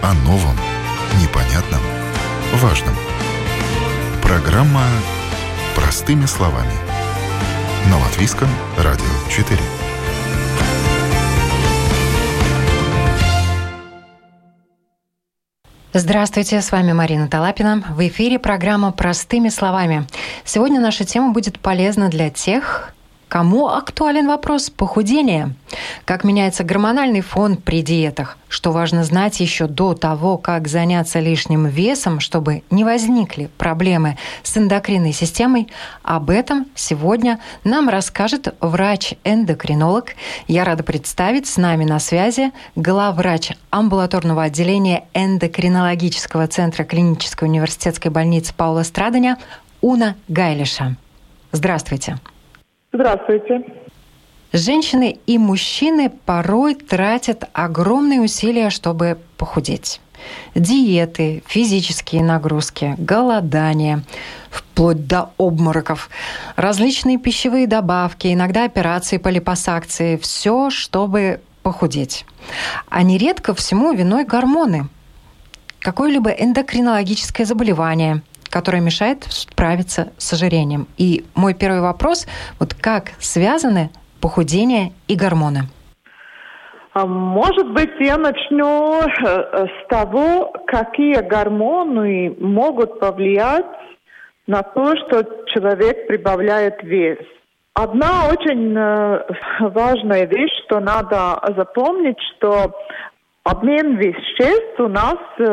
О новом, непонятном, важном. Программа «Простыми словами». На Латвийском радио 4. Здравствуйте, с вами Марина Талапина. В эфире программа «Простыми словами». Сегодня наша тема будет полезна для тех, Кому актуален вопрос похудения? Как меняется гормональный фон при диетах? Что важно знать еще до того, как заняться лишним весом, чтобы не возникли проблемы с эндокринной системой? Об этом сегодня нам расскажет врач-эндокринолог. Я рада представить с нами на связи главврач амбулаторного отделения эндокринологического центра клинической университетской больницы Паула Страдания Уна Гайлиша. Здравствуйте. Здравствуйте. Женщины и мужчины порой тратят огромные усилия, чтобы похудеть. Диеты, физические нагрузки, голодание, вплоть до обмороков, различные пищевые добавки, иногда операции по липосакции, все, чтобы похудеть. А нередко всему виной гормоны, какое-либо эндокринологическое заболевание, которая мешает справиться с ожирением. И мой первый вопрос, вот как связаны похудение и гормоны? А, может быть, я начну э, с того, какие гормоны могут повлиять на то, что человек прибавляет вес. Одна очень э, важная вещь, что надо запомнить, что Обмен веществ у нас э,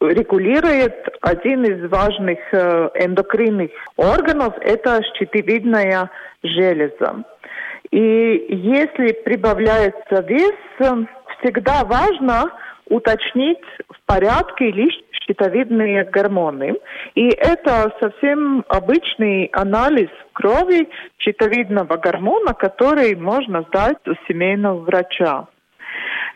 регулирует один из важных э, эндокринных органов, это щитовидная железа. И если прибавляется вес, всегда важно уточнить, в порядке ли щитовидные гормоны. И это совсем обычный анализ крови щитовидного гормона, который можно сдать у семейного врача.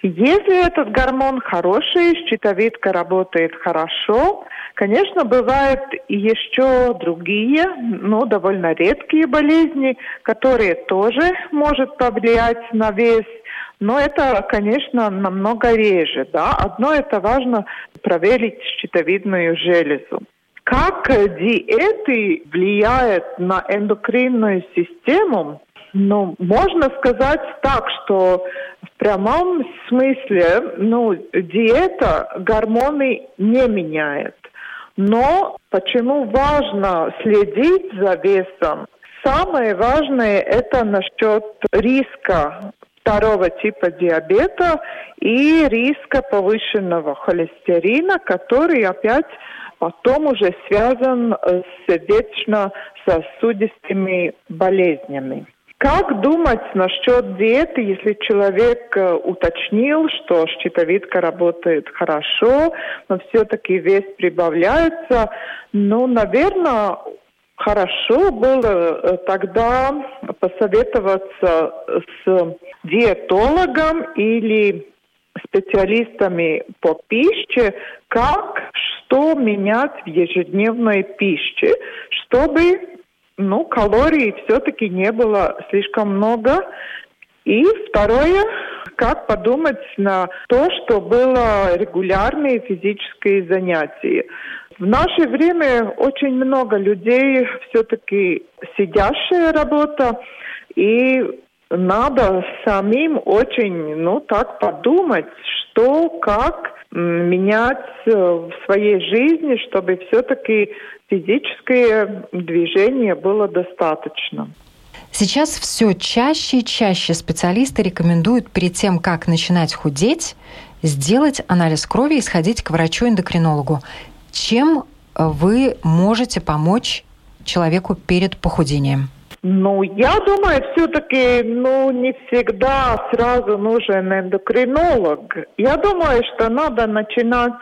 Если этот гормон хороший, щитовидка работает хорошо, конечно, бывают еще другие, но довольно редкие болезни, которые тоже может повлиять на вес, но это, конечно, намного реже. Да? Одно это важно проверить щитовидную железу. Как диеты влияют на эндокринную систему, ну, можно сказать так, что в прямом смысле, ну, диета гормоны не меняет. Но почему важно следить за весом? Самое важное это насчет риска второго типа диабета и риска повышенного холестерина, который опять потом уже связан с сердечно-сосудистыми болезнями. Как думать насчет диеты, если человек э, уточнил, что щитовидка работает хорошо, но все-таки вес прибавляется? Ну, наверное, хорошо было э, тогда посоветоваться с диетологом или специалистами по пище, как что менять в ежедневной пище, чтобы ну, калорий все-таки не было слишком много. И второе, как подумать на то, что было регулярные физические занятия. В наше время очень много людей все-таки сидящая работа, и надо самим очень, ну, так подумать, что, как менять э, в своей жизни, чтобы все-таки физическое движение было достаточно. Сейчас все чаще и чаще специалисты рекомендуют перед тем, как начинать худеть, сделать анализ крови и сходить к врачу-эндокринологу. Чем вы можете помочь человеку перед похудением? Ну, я думаю, все-таки, ну, не всегда сразу нужен эндокринолог. Я думаю, что надо начинать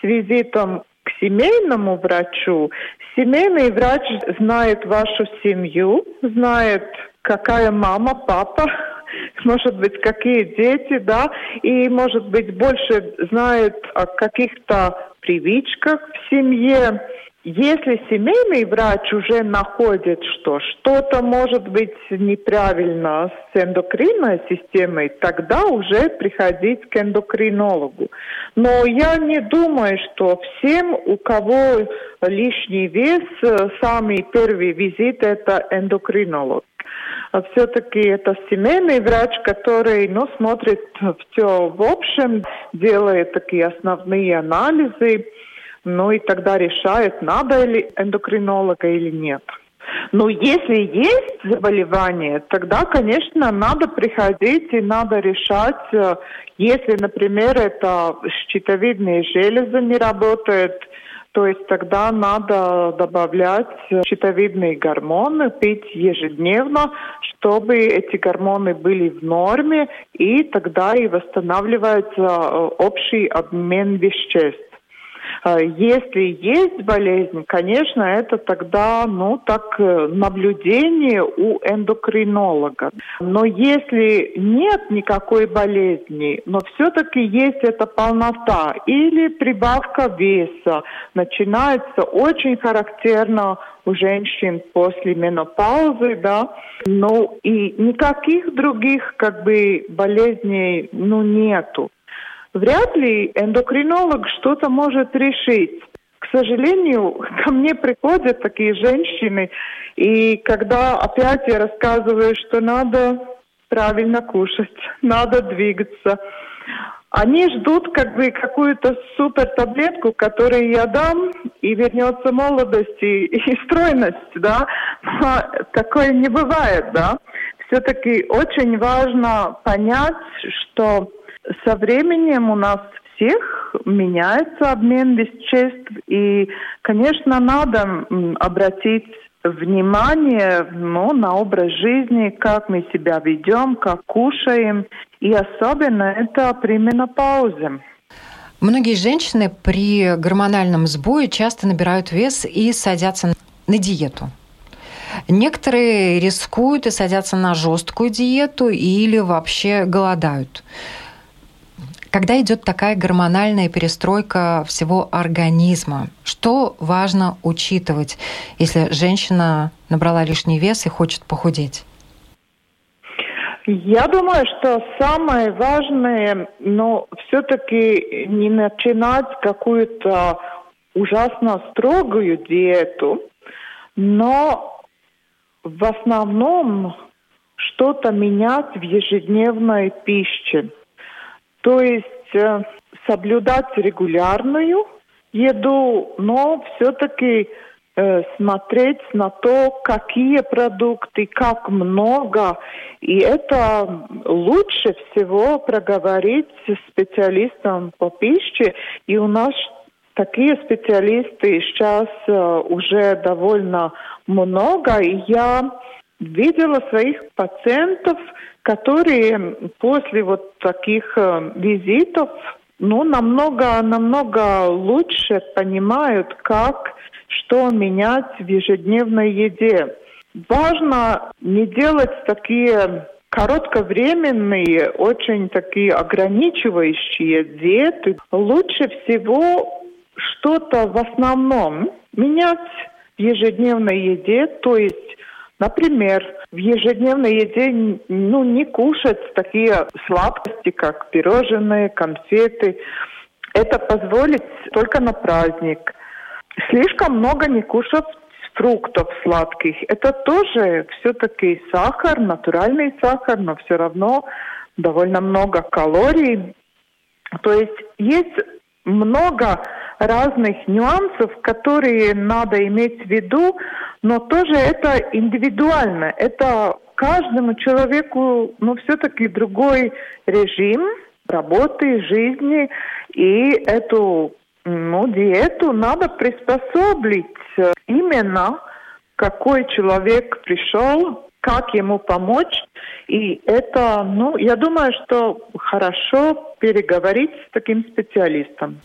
с визитом к семейному врачу. Семейный врач знает вашу семью, знает, какая мама, папа, может быть, какие дети, да, и, может быть, больше знает о каких-то привычках в семье. Если семейный врач уже находит, что что-то может быть неправильно с эндокринной системой, тогда уже приходить к эндокринологу. Но я не думаю, что всем, у кого лишний вес, самый первый визит это эндокринолог. Все-таки это семейный врач, который ну, смотрит все в общем, делает такие основные анализы, ну и тогда решает, надо ли эндокринолога или нет. Но если есть заболевание, тогда, конечно, надо приходить и надо решать, э, если, например, это щитовидные железы не работают, то есть тогда надо добавлять щитовидные гормоны, пить ежедневно, чтобы эти гормоны были в норме, и тогда и восстанавливается э, общий обмен веществ. А, если есть болезнь, конечно, это тогда, ну, так, э, наблюдение у эндокринолога. Но если нет никакой болезни, но все-таки есть эта полнота или прибавка веса, начинается очень характерно у женщин после менопаузы, да, ну и никаких других как бы болезней, ну, нету вряд ли эндокринолог что-то может решить. К сожалению, ко мне приходят такие женщины, и когда опять я рассказываю, что надо правильно кушать, надо двигаться, они ждут как бы какую-то супер таблетку, которую я дам, и вернется молодость и, и стройность, да. Но такое не бывает, да. Все-таки очень важно понять, что со временем у нас всех меняется обмен веществ, и, конечно, надо обратить внимание ну, на образ жизни, как мы себя ведем, как кушаем, и особенно это при менопаузе. Многие женщины при гормональном сбое часто набирают вес и садятся на диету. Некоторые рискуют и садятся на жесткую диету или вообще голодают. Когда идет такая гормональная перестройка всего организма, что важно учитывать, если женщина набрала лишний вес и хочет похудеть? Я думаю, что самое важное, но все-таки не начинать какую-то ужасно строгую диету, но в основном что-то менять в ежедневной пище. То есть э, соблюдать регулярную еду, но все-таки э, смотреть на то, какие продукты, как много. И это лучше всего проговорить с специалистом по пище. И у нас такие специалисты сейчас э, уже довольно много. И я видела своих пациентов, которые после вот таких э, визитов ну, намного, намного лучше понимают, как, что менять в ежедневной еде. Важно не делать такие коротковременные, очень такие ограничивающие диеты. Лучше всего что-то в основном менять в ежедневной еде, то есть Например, в ежедневной еде ну, не кушать такие сладости, как пирожные, конфеты. Это позволит только на праздник. Слишком много не кушать фруктов сладких. Это тоже все-таки сахар, натуральный сахар, но все равно довольно много калорий. То есть есть много разных нюансов, которые надо иметь в виду, но тоже это индивидуально. Это каждому человеку, ну, все-таки другой режим работы, жизни, и эту ну, диету надо приспособить именно какой человек пришел, как ему помочь. И это, ну, я думаю, что хорошо переговорить с таким специалистом.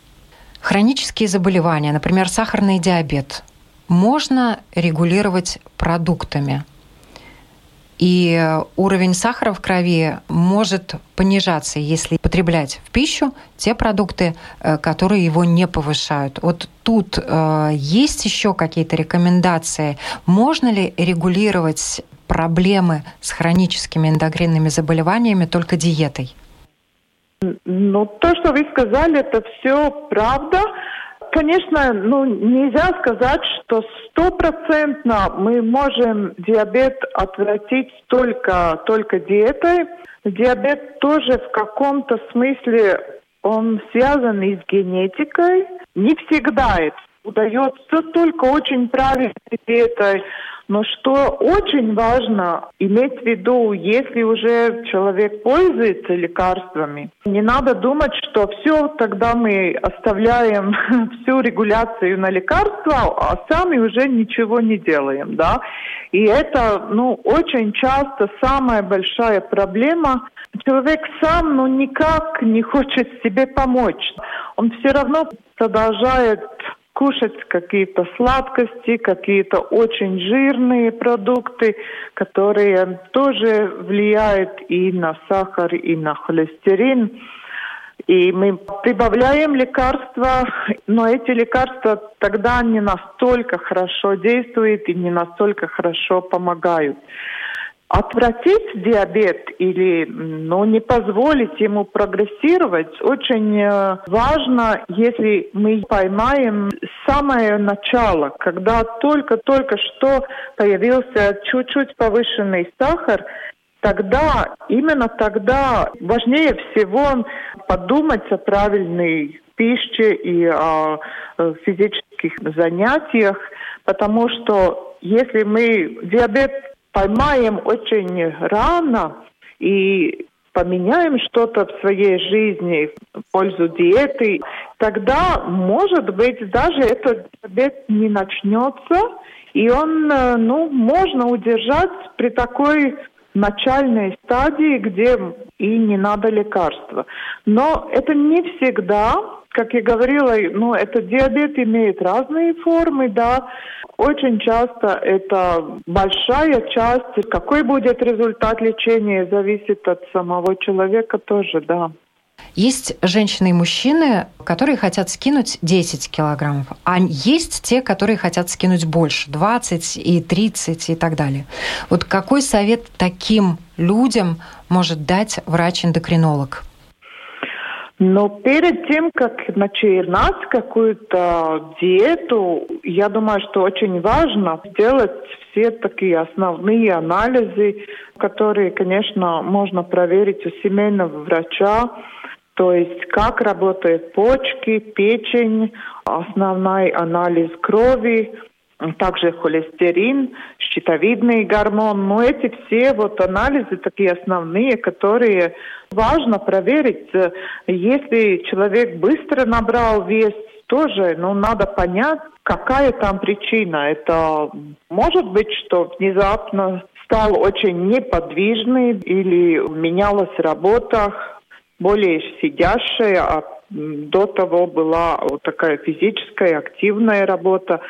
Хронические заболевания, например, сахарный диабет, можно регулировать продуктами. И уровень сахара в крови может понижаться, если потреблять в пищу те продукты, э, которые его не повышают. Вот тут э, есть еще какие-то рекомендации? Можно ли регулировать проблемы с хроническими эндокринными заболеваниями только диетой? Ну, то, что вы сказали, это все правда. Конечно, ну, нельзя сказать, что стопроцентно мы можем диабет отвратить только, только диетой. Диабет тоже в каком-то смысле он связан и с генетикой. Не всегда это удается только очень правильной диетой. Но что очень важно иметь в виду, если уже человек пользуется лекарствами, не надо думать, что все, тогда мы оставляем всю регуляцию на лекарства, а сами уже ничего не делаем, да. И это, ну, очень часто самая большая проблема. Человек сам, ну, никак не хочет себе помочь. Он все равно продолжает кушать какие-то сладкости, какие-то очень жирные продукты, которые тоже влияют и на сахар, и на холестерин. И мы прибавляем лекарства, но эти лекарства тогда не настолько хорошо действуют и не настолько хорошо помогают. Отвратить диабет или ну, не позволить ему прогрессировать очень э, важно, если мы поймаем самое начало, когда только-только что появился чуть-чуть повышенный сахар, тогда, именно тогда важнее всего подумать о правильной пище и о э, физических занятиях, потому что если мы диабет поймаем очень рано и поменяем что-то в своей жизни в пользу диеты, тогда, может быть, даже этот диабет не начнется, и он, э, ну, можно удержать при такой начальной стадии, где и не надо лекарства. Но это не всегда, как я говорила, ну, этот диабет имеет разные формы, да, очень часто это большая часть. Какой будет результат лечения, зависит от самого человека тоже, да. Есть женщины и мужчины, которые хотят скинуть 10 килограммов, а есть те, которые хотят скинуть больше, 20 и 30 и так далее. Вот какой совет таким людям может дать врач-эндокринолог? Но перед тем, как начинать какую-то диету, я думаю, что очень важно сделать все такие основные анализы, которые, конечно, можно проверить у семейного врача. То есть как работают почки, печень, основной анализ крови, также холестерин, щитовидный гормон. Но эти все вот анализы такие основные, которые важно проверить. Если человек быстро набрал вес, тоже, ну, надо понять, какая там причина. Это может быть, что внезапно стал очень неподвижный или менялась работа, более сидящая, а до того была вот такая физическая активная работа.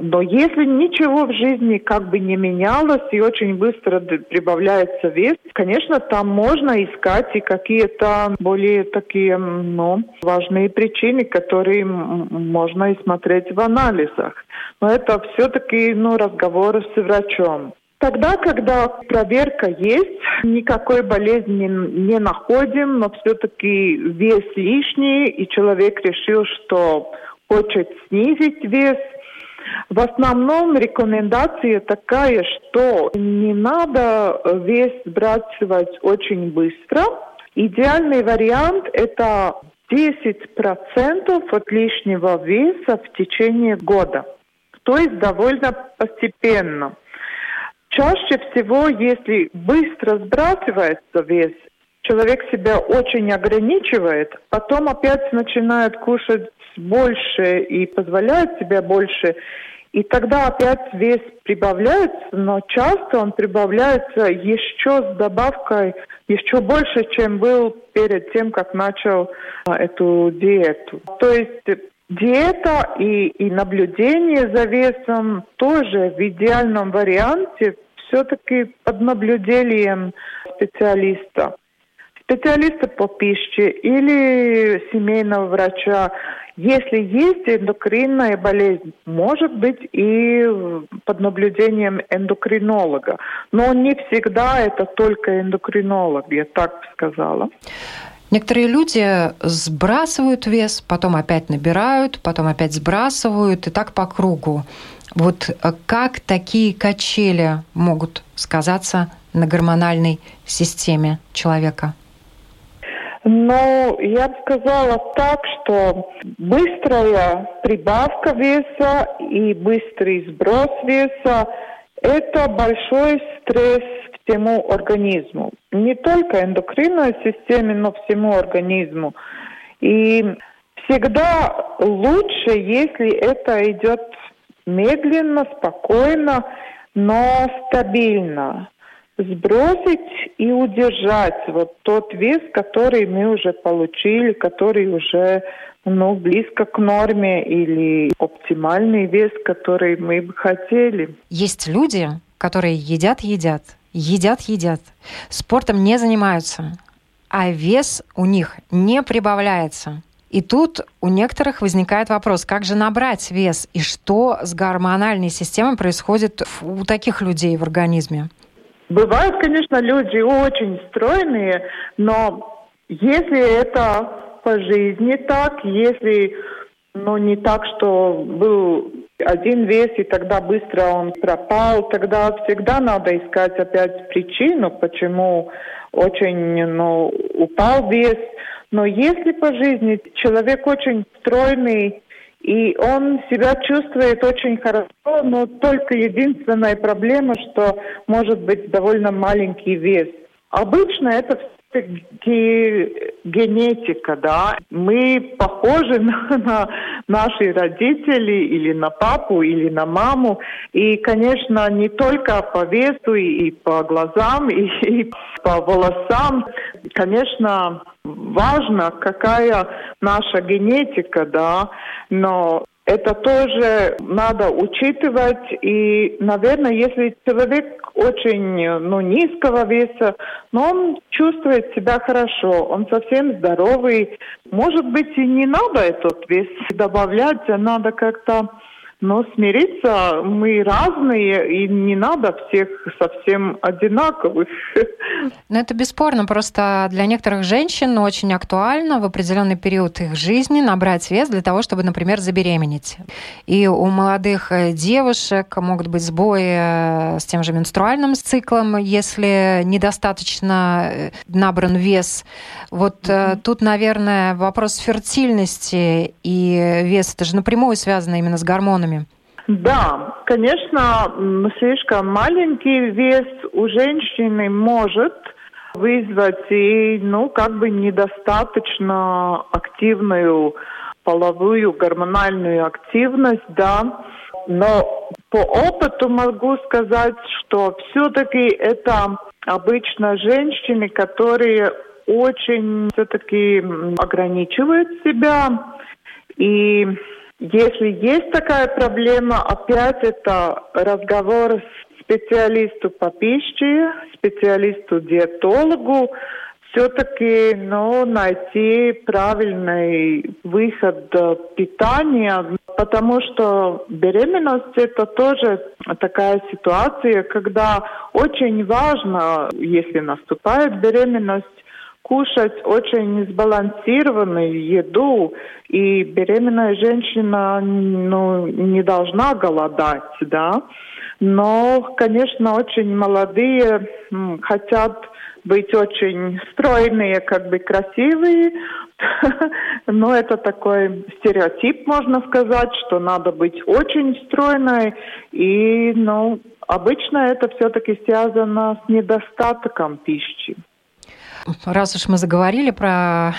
Но если ничего в жизни как бы не менялось и очень быстро прибавляется вес, конечно, там можно искать и какие-то более такие ну, важные причины, которые можно и смотреть в анализах. Но это все-таки ну, разговор с врачом. Тогда, когда проверка есть, никакой болезни не находим, но все-таки вес лишний, и человек решил, что хочет снизить вес, в основном рекомендация такая, что не надо вес сбрасывать очень быстро. Идеальный вариант – это 10% от лишнего веса в течение года. То есть довольно постепенно. Чаще всего, если быстро сбрасывается вес, человек себя очень ограничивает, потом опять начинает кушать больше и позволяет себе больше, и тогда опять вес прибавляется, но часто он прибавляется еще с добавкой еще больше, чем был перед тем, как начал а, эту диету. То есть диета и, и наблюдение за весом тоже в идеальном варианте все-таки под наблюдением специалиста. Специалиста по пище или семейного врача. Если есть эндокринная болезнь, может быть и под наблюдением эндокринолога. Но не всегда это только эндокринолог, я так сказала. Некоторые люди сбрасывают вес, потом опять набирают, потом опять сбрасывают, и так по кругу. Вот э, как такие качели могут сказаться на гормональной системе человека? Ну, я бы сказала так, что быстрая прибавка веса и быстрый сброс веса – это большой стресс всему организму. Не только эндокринной системе, но всему организму. И всегда лучше, если это идет медленно, спокойно, но стабильно. Сбросить и удержать вот тот вес, который мы уже получили, который уже ну, близко к норме или оптимальный вес, который мы бы хотели. Есть люди, которые едят, едят, едят, едят, спортом не занимаются, а вес у них не прибавляется. И тут у некоторых возникает вопрос, как же набрать вес и что с гормональной системой происходит у таких людей в организме? Бывают, конечно, люди очень стройные, но если это по жизни так, если ну, не так, что был один вес, и тогда быстро он пропал, тогда всегда надо искать опять причину, почему очень ну, упал вес. Но если по жизни человек очень стройный, и он себя чувствует очень хорошо, но только единственная проблема, что может быть довольно маленький вес. Обычно это генетика, да. Мы похожи на, на наши родители или на папу, или на маму. И, конечно, не только по весу и, и по глазам, и, и по волосам. Конечно, важно, какая наша генетика, да, но это тоже надо учитывать. И, наверное, если человек очень ну, низкого веса, но он чувствует себя хорошо, он совсем здоровый, может быть, и не надо этот вес добавлять, а надо как-то но смириться мы разные, и не надо всех совсем одинаковых. Ну, это бесспорно. Просто для некоторых женщин очень актуально в определенный период их жизни набрать вес для того, чтобы, например, забеременеть. И у молодых э, девушек могут быть сбои э, с тем же менструальным циклом, если недостаточно э, набран вес. Вот mm-hmm. тут, наверное, вопрос фертильности и веса, это же напрямую связано именно с гормонами да, конечно, слишком маленький вес у женщины может вызвать и, ну, как бы недостаточно активную половую гормональную активность, да. Но по опыту могу сказать, что все-таки это обычно женщины, которые очень все-таки ограничивают себя. И если есть такая проблема, опять это разговор с специалисту по пище, специалисту-диетологу, все-таки ну, найти правильный выход питания, потому что беременность это тоже такая ситуация, когда очень важно, если наступает беременность, кушать очень сбалансированную еду, и беременная женщина ну, не должна голодать, да. Но, конечно, очень молодые хотят быть очень стройные, как бы красивые. Но это такой стереотип, можно сказать, что надо быть очень стройной. И, ну, обычно это все-таки связано с недостатком пищи. Раз уж мы заговорили про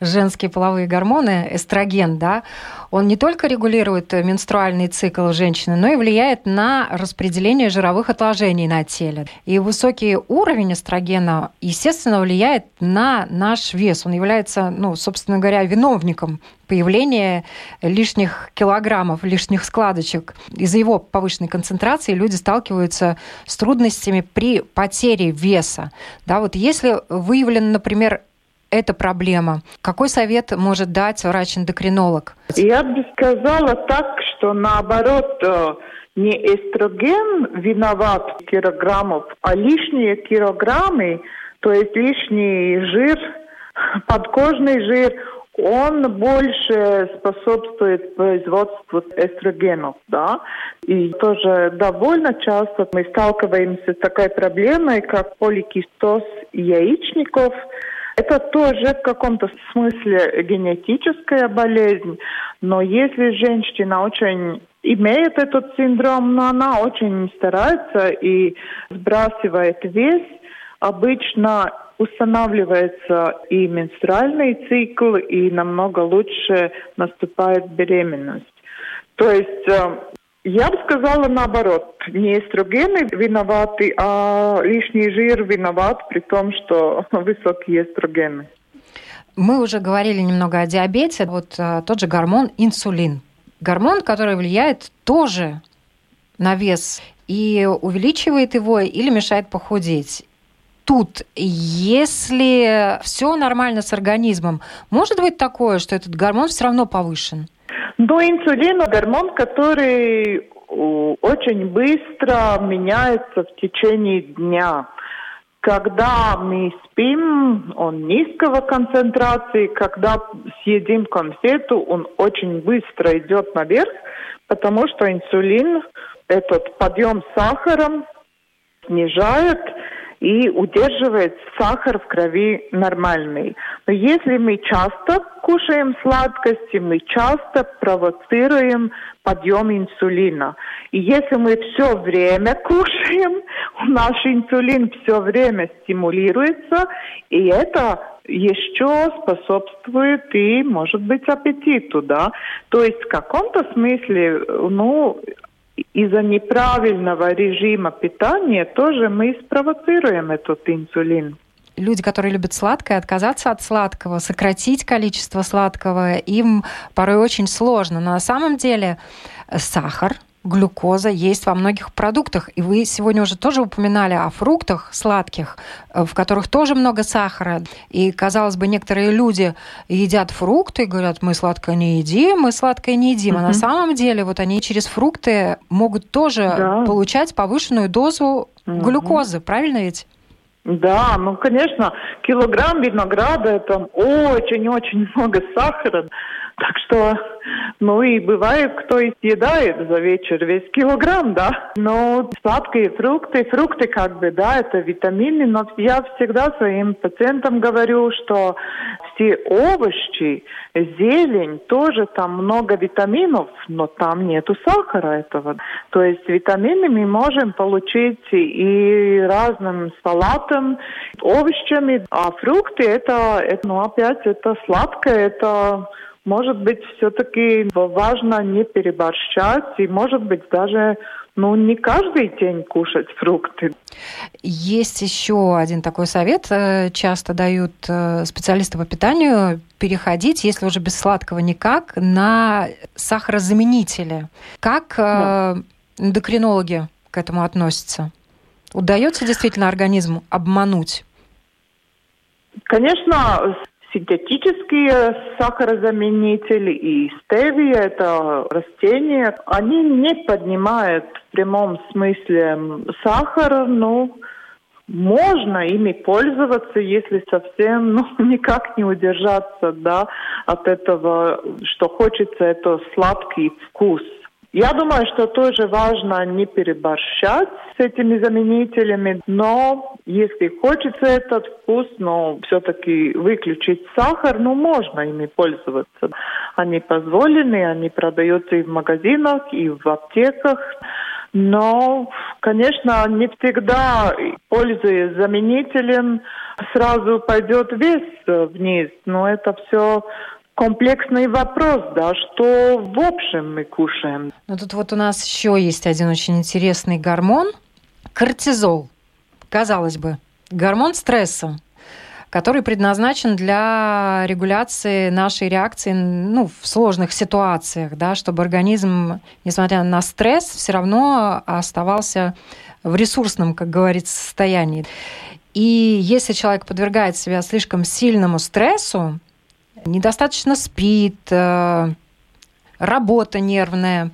женские половые гормоны, эстроген, да, он не только регулирует менструальный цикл женщины, но и влияет на распределение жировых отложений на теле. И высокий уровень эстрогена, естественно, влияет на наш вес. Он является, ну, собственно говоря, виновником появления лишних килограммов, лишних складочек. Из-за его повышенной концентрации люди сталкиваются с трудностями при потере веса. Да, вот если выявлен, например, эта проблема. Какой совет может дать врач-эндокринолог? Я бы сказала так, что наоборот, э, не эстроген виноват килограммов, а лишние килограммы, то есть лишний жир, подкожный жир, он больше способствует производству эстрогенов, да. И тоже довольно часто мы сталкиваемся с такой проблемой, как поликистоз яичников. Это тоже в каком-то смысле генетическая болезнь, но если женщина очень имеет этот синдром, но она очень старается и сбрасывает вес, обычно устанавливается и менструальный цикл, и намного лучше наступает беременность. То есть э, я бы сказала наоборот, не эстрогены виноваты, а лишний жир виноват при том, что высокие эстрогены. Мы уже говорили немного о диабете. Вот а, тот же гормон инсулин. Гормон, который влияет тоже на вес и увеличивает его или мешает похудеть тут, если все нормально с организмом, может быть такое, что этот гормон все равно повышен? Но инсулин – гормон, который очень быстро меняется в течение дня. Когда мы спим, он низкого концентрации, когда съедим конфету, он очень быстро идет наверх, потому что инсулин этот подъем сахаром снижает, и удерживает сахар в крови нормальный. Но если мы часто кушаем сладкости, мы часто провоцируем подъем инсулина. И если мы все время кушаем, наш инсулин все время стимулируется, и это еще способствует и, может быть, аппетиту, да. То есть в каком-то смысле, ну, из-за неправильного режима питания тоже мы спровоцируем этот инсулин люди, которые любят сладкое, отказаться от сладкого, сократить количество сладкого, им порой очень сложно. Но на самом деле сахар глюкоза есть во многих продуктах. И вы сегодня уже тоже упоминали о фруктах сладких, э, в которых тоже много сахара. И, казалось бы, некоторые люди едят фрукты и говорят, мы сладкое не едим, мы сладкое не едим. Угу. А на самом деле вот они через фрукты могут тоже да. получать повышенную дозу угу. глюкозы. Правильно ведь? Да, ну, конечно, килограмм винограда – это очень-очень много сахара. Так что, ну и бывает, кто и съедает за вечер весь килограмм, да. Но сладкие фрукты, фрукты как бы, да, это витамины, но я всегда своим пациентам говорю, что все овощи, зелень, тоже там много витаминов, но там нету сахара этого. То есть витамины мы можем получить и разным салатом, овощами, а фрукты это, это ну опять, это сладкое, это может быть, все-таки важно не переборщать и, может быть, даже ну, не каждый день кушать фрукты. Есть еще один такой совет. Э, часто дают э, специалисты по питанию переходить, если уже без сладкого никак, на сахарозаменители. Как э, да. эндокринологи к этому относятся? Удается действительно организму обмануть? Конечно, синтетические сахарозаменители и стевия, это растения, они не поднимают в прямом смысле сахар, но можно ими пользоваться, если совсем ну, никак не удержаться да, от этого, что хочется, это сладкий вкус. Я думаю, что тоже важно не переборщать с этими заменителями, но если хочется этот вкус, но все-таки выключить сахар, ну можно ими пользоваться. Они позволены, они продаются и в магазинах, и в аптеках. Но, конечно, не всегда, пользуясь заменителем, сразу пойдет вес вниз. Но это все комплексный вопрос, да, что в общем мы кушаем. Ну тут вот у нас еще есть один очень интересный гормон – кортизол. Казалось бы, гормон стресса который предназначен для регуляции нашей реакции ну, в сложных ситуациях, да, чтобы организм, несмотря на стресс, все равно оставался в ресурсном, как говорится, состоянии. И если человек подвергает себя слишком сильному стрессу, недостаточно спит, э, работа нервная,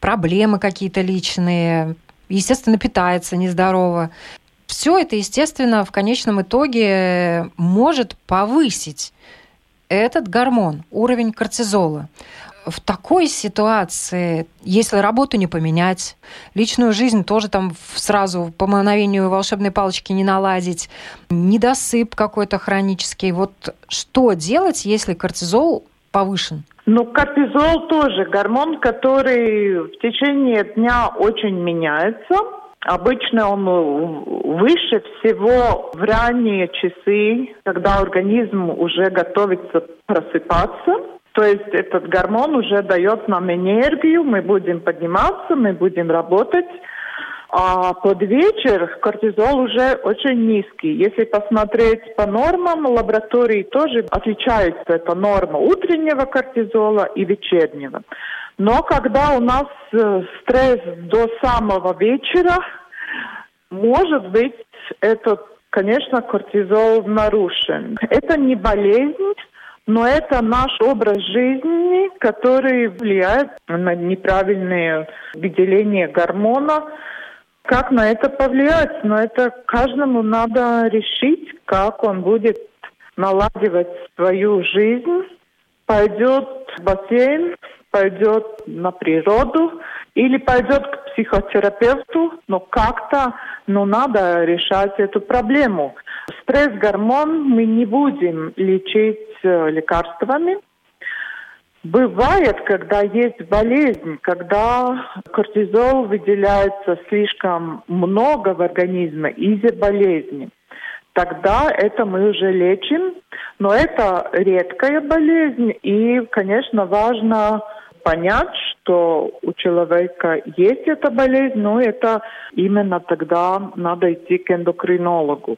проблемы какие-то личные, естественно, питается нездорово, все это, естественно, в конечном итоге может повысить этот гормон, уровень кортизола. В такой ситуации, если работу не поменять, личную жизнь тоже там сразу по мановению волшебной палочки не наладить, недосып какой-то хронический, вот что делать, если кортизол повышен? Ну, кортизол тоже гормон, который в течение дня очень меняется Обычно он выше всего в ранние часы, когда организм уже готовится просыпаться. То есть этот гормон уже дает нам энергию, мы будем подниматься, мы будем работать. А под вечер кортизол уже очень низкий. Если посмотреть по нормам, лаборатории тоже отличается эта норма утреннего кортизола и вечернего. Но когда у нас э, стресс до самого вечера, может быть, этот, конечно, кортизол нарушен. Это не болезнь, но это наш образ жизни, который влияет на неправильное выделение гормона. Как на это повлиять? Но это каждому надо решить, как он будет наладивать свою жизнь. Пойдет в бассейн, пойдет на природу или пойдет к психотерапевту, но как-то ну, надо решать эту проблему. Стресс-гормон мы не будем лечить лекарствами. Бывает, когда есть болезнь, когда кортизол выделяется слишком много в организме из-за болезни тогда это мы уже лечим. Но это редкая болезнь, и, конечно, важно понять, что у человека есть эта болезнь, но это именно тогда надо идти к эндокринологу.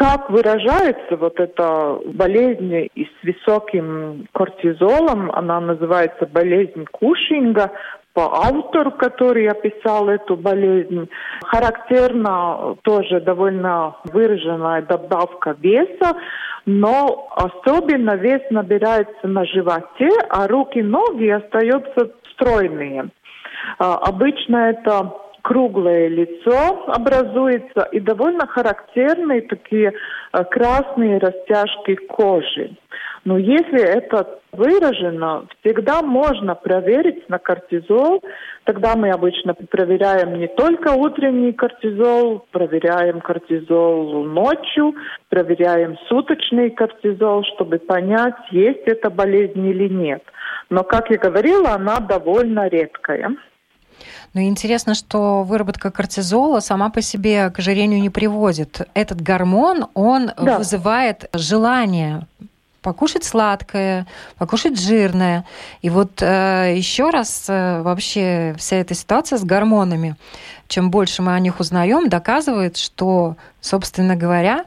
Как выражается вот эта болезнь с высоким кортизолом, она называется болезнь Кушинга, по автору, который описал эту болезнь. Характерна тоже довольно выраженная добавка веса, но особенно вес набирается на животе, а руки и ноги остаются стройные. А, обычно это круглое лицо образуется и довольно характерные такие а, красные растяжки кожи. Но если это выражено, всегда можно проверить на кортизол. Тогда мы обычно проверяем не только утренний кортизол, проверяем кортизол ночью, проверяем суточный кортизол, чтобы понять, есть эта болезнь или нет. Но, как я говорила, она довольно редкая. Но интересно, что выработка кортизола сама по себе к ожирению не приводит. Этот гормон, он да. вызывает желание покушать сладкое, покушать жирное. И вот э, еще раз э, вообще вся эта ситуация с гормонами, чем больше мы о них узнаем, доказывает, что, собственно говоря,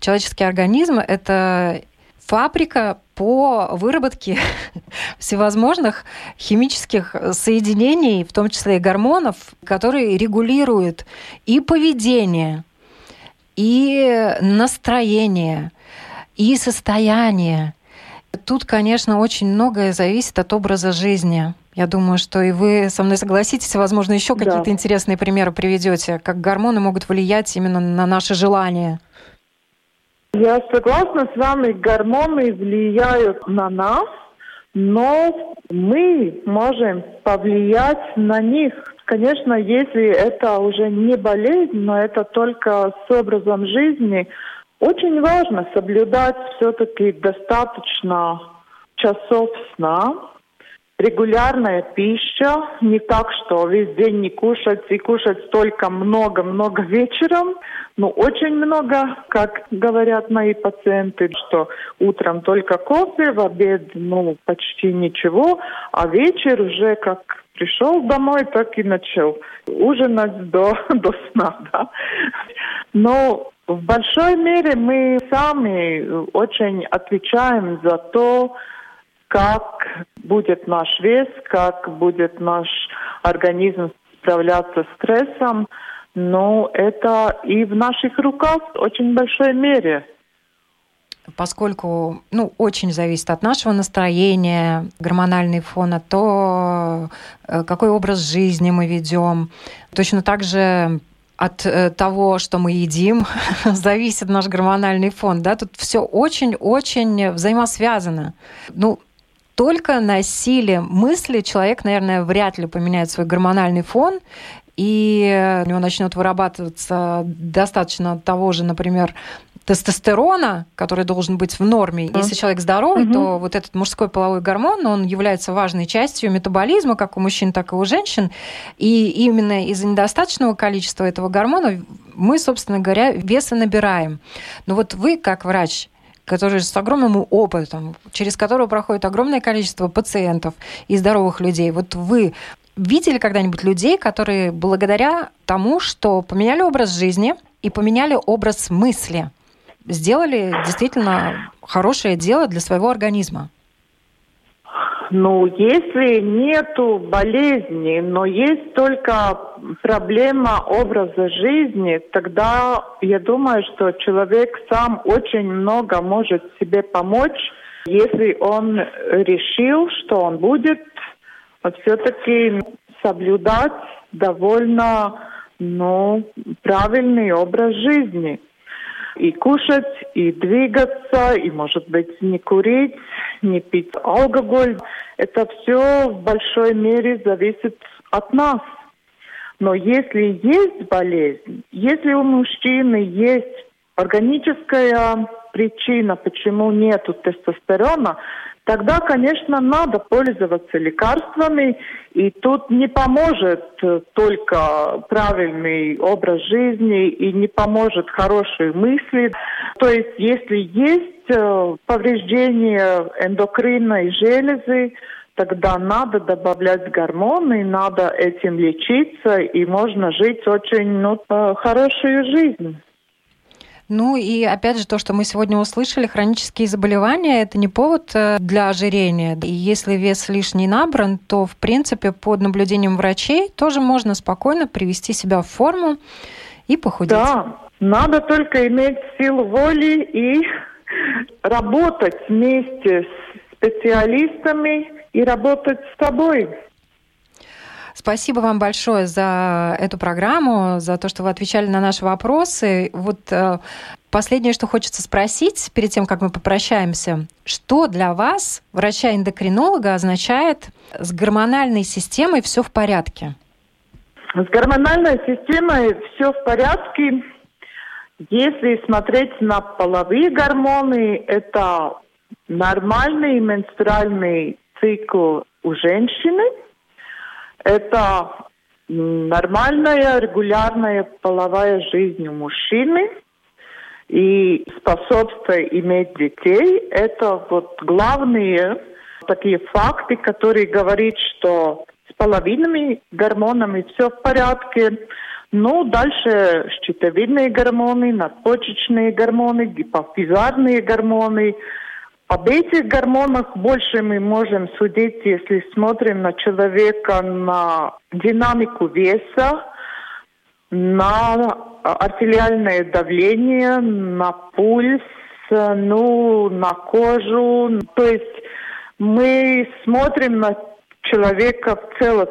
человеческий организм это фабрика по выработке всевозможных химических соединений, в том числе и гормонов, которые регулируют и поведение, и настроение, и состояние. Тут, конечно, очень многое зависит от образа жизни. Я думаю, что и вы со мной согласитесь, возможно, еще какие-то да. интересные примеры приведете, как гормоны могут влиять именно на наши желания. Я согласна с вами, гормоны влияют на нас, но мы можем повлиять на них. Конечно, если это уже не болезнь, но это только с образом жизни, очень важно соблюдать все-таки достаточно часов сна. Регулярная пища, не так, что весь день не кушать и кушать столько много-много вечером, но очень много, как говорят мои пациенты, что утром только кофе, в обед ну почти ничего, а вечер уже как пришел домой, так и начал ужинать до, до сна. Да. Но в большой мере мы сами очень отвечаем за то, как будет наш вес, как будет наш организм справляться с стрессом. Но это и в наших руках в очень большой мере. Поскольку ну, очень зависит от нашего настроения, гормональный фон, от того, э, какой образ жизни мы ведем. Точно так же от э, того, что мы едим, зависит наш гормональный фон. Да? Тут все очень-очень взаимосвязано. Ну, только на силе мысли человек, наверное, вряд ли поменяет свой гормональный фон, и у него начнет вырабатываться достаточно того же, например, тестостерона, который должен быть в норме. Если человек здоровый, угу. то вот этот мужской половой гормон, он является важной частью метаболизма, как у мужчин, так и у женщин. И именно из-за недостаточного количества этого гормона мы, собственно говоря, веса набираем. Но вот вы, как врач, который с огромным опытом, через которого проходит огромное количество пациентов и здоровых людей. Вот вы видели когда-нибудь людей, которые благодаря тому, что поменяли образ жизни и поменяли образ мысли, сделали действительно хорошее дело для своего организма? Ну, если нету болезни, но есть только проблема образа жизни, тогда я думаю, что человек сам очень много может себе помочь, если он решил, что он будет все-таки соблюдать довольно ну, правильный образ жизни и кушать, и двигаться, и, может быть, не курить, не пить алкоголь. Это все в большой мере зависит от нас. Но если есть болезнь, если у мужчины есть органическая причина, почему нет тестостерона, тогда, конечно, надо пользоваться лекарствами, и тут не поможет э, только правильный образ жизни и не поможет хорошие мысли. То есть, если есть э, повреждение эндокринной железы, тогда надо добавлять гормоны, надо этим лечиться, и можно жить очень ну, э, хорошую жизнь. Ну и опять же то, что мы сегодня услышали, хронические заболевания – это не повод э, для ожирения. И если вес лишний набран, то, в принципе, под наблюдением врачей тоже можно спокойно привести себя в форму и похудеть. Да, надо только иметь силу воли и работать вместе с специалистами и работать с тобой. Спасибо вам большое за эту программу, за то, что вы отвечали на наши вопросы. Вот э, последнее, что хочется спросить перед тем, как мы попрощаемся. Что для вас, врача-эндокринолога, означает с гормональной системой все в порядке? С гормональной системой все в порядке. Если смотреть на половые гормоны, это нормальный менструальный цикл у женщины – это нормальная, регулярная половая жизнь у мужчины и способствие иметь детей. Это вот главные такие факты, которые говорят, что с половинными гормонами все в порядке. Ну, дальше щитовидные гормоны, надпочечные гормоны, гипофизарные гормоны – об этих гормонах больше мы можем судить, если смотрим на человека, на динамику веса, на артериальное давление, на пульс, ну, на кожу. То есть мы смотрим на человека в целом.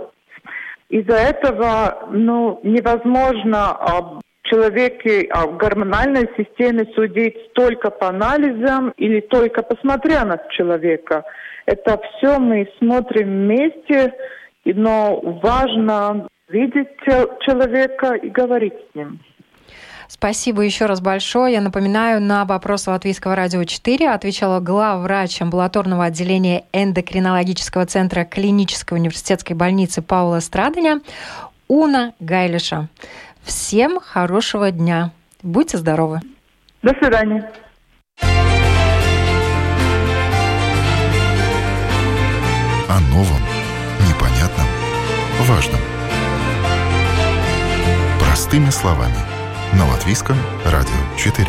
Из-за этого ну, невозможно человеке, а в гормональной системе судить только по анализам или только посмотря на человека. Это все мы смотрим вместе, но важно видеть человека и говорить с ним. Спасибо еще раз большое. Я напоминаю, на вопрос Латвийского радио 4 отвечала главврач амбулаторного отделения эндокринологического центра клинической университетской больницы Паула Страдания Уна Гайлиша. Всем хорошего дня. Будьте здоровы. До свидания. О новом, непонятном, важном. Простыми словами. На Латвийском радио 4.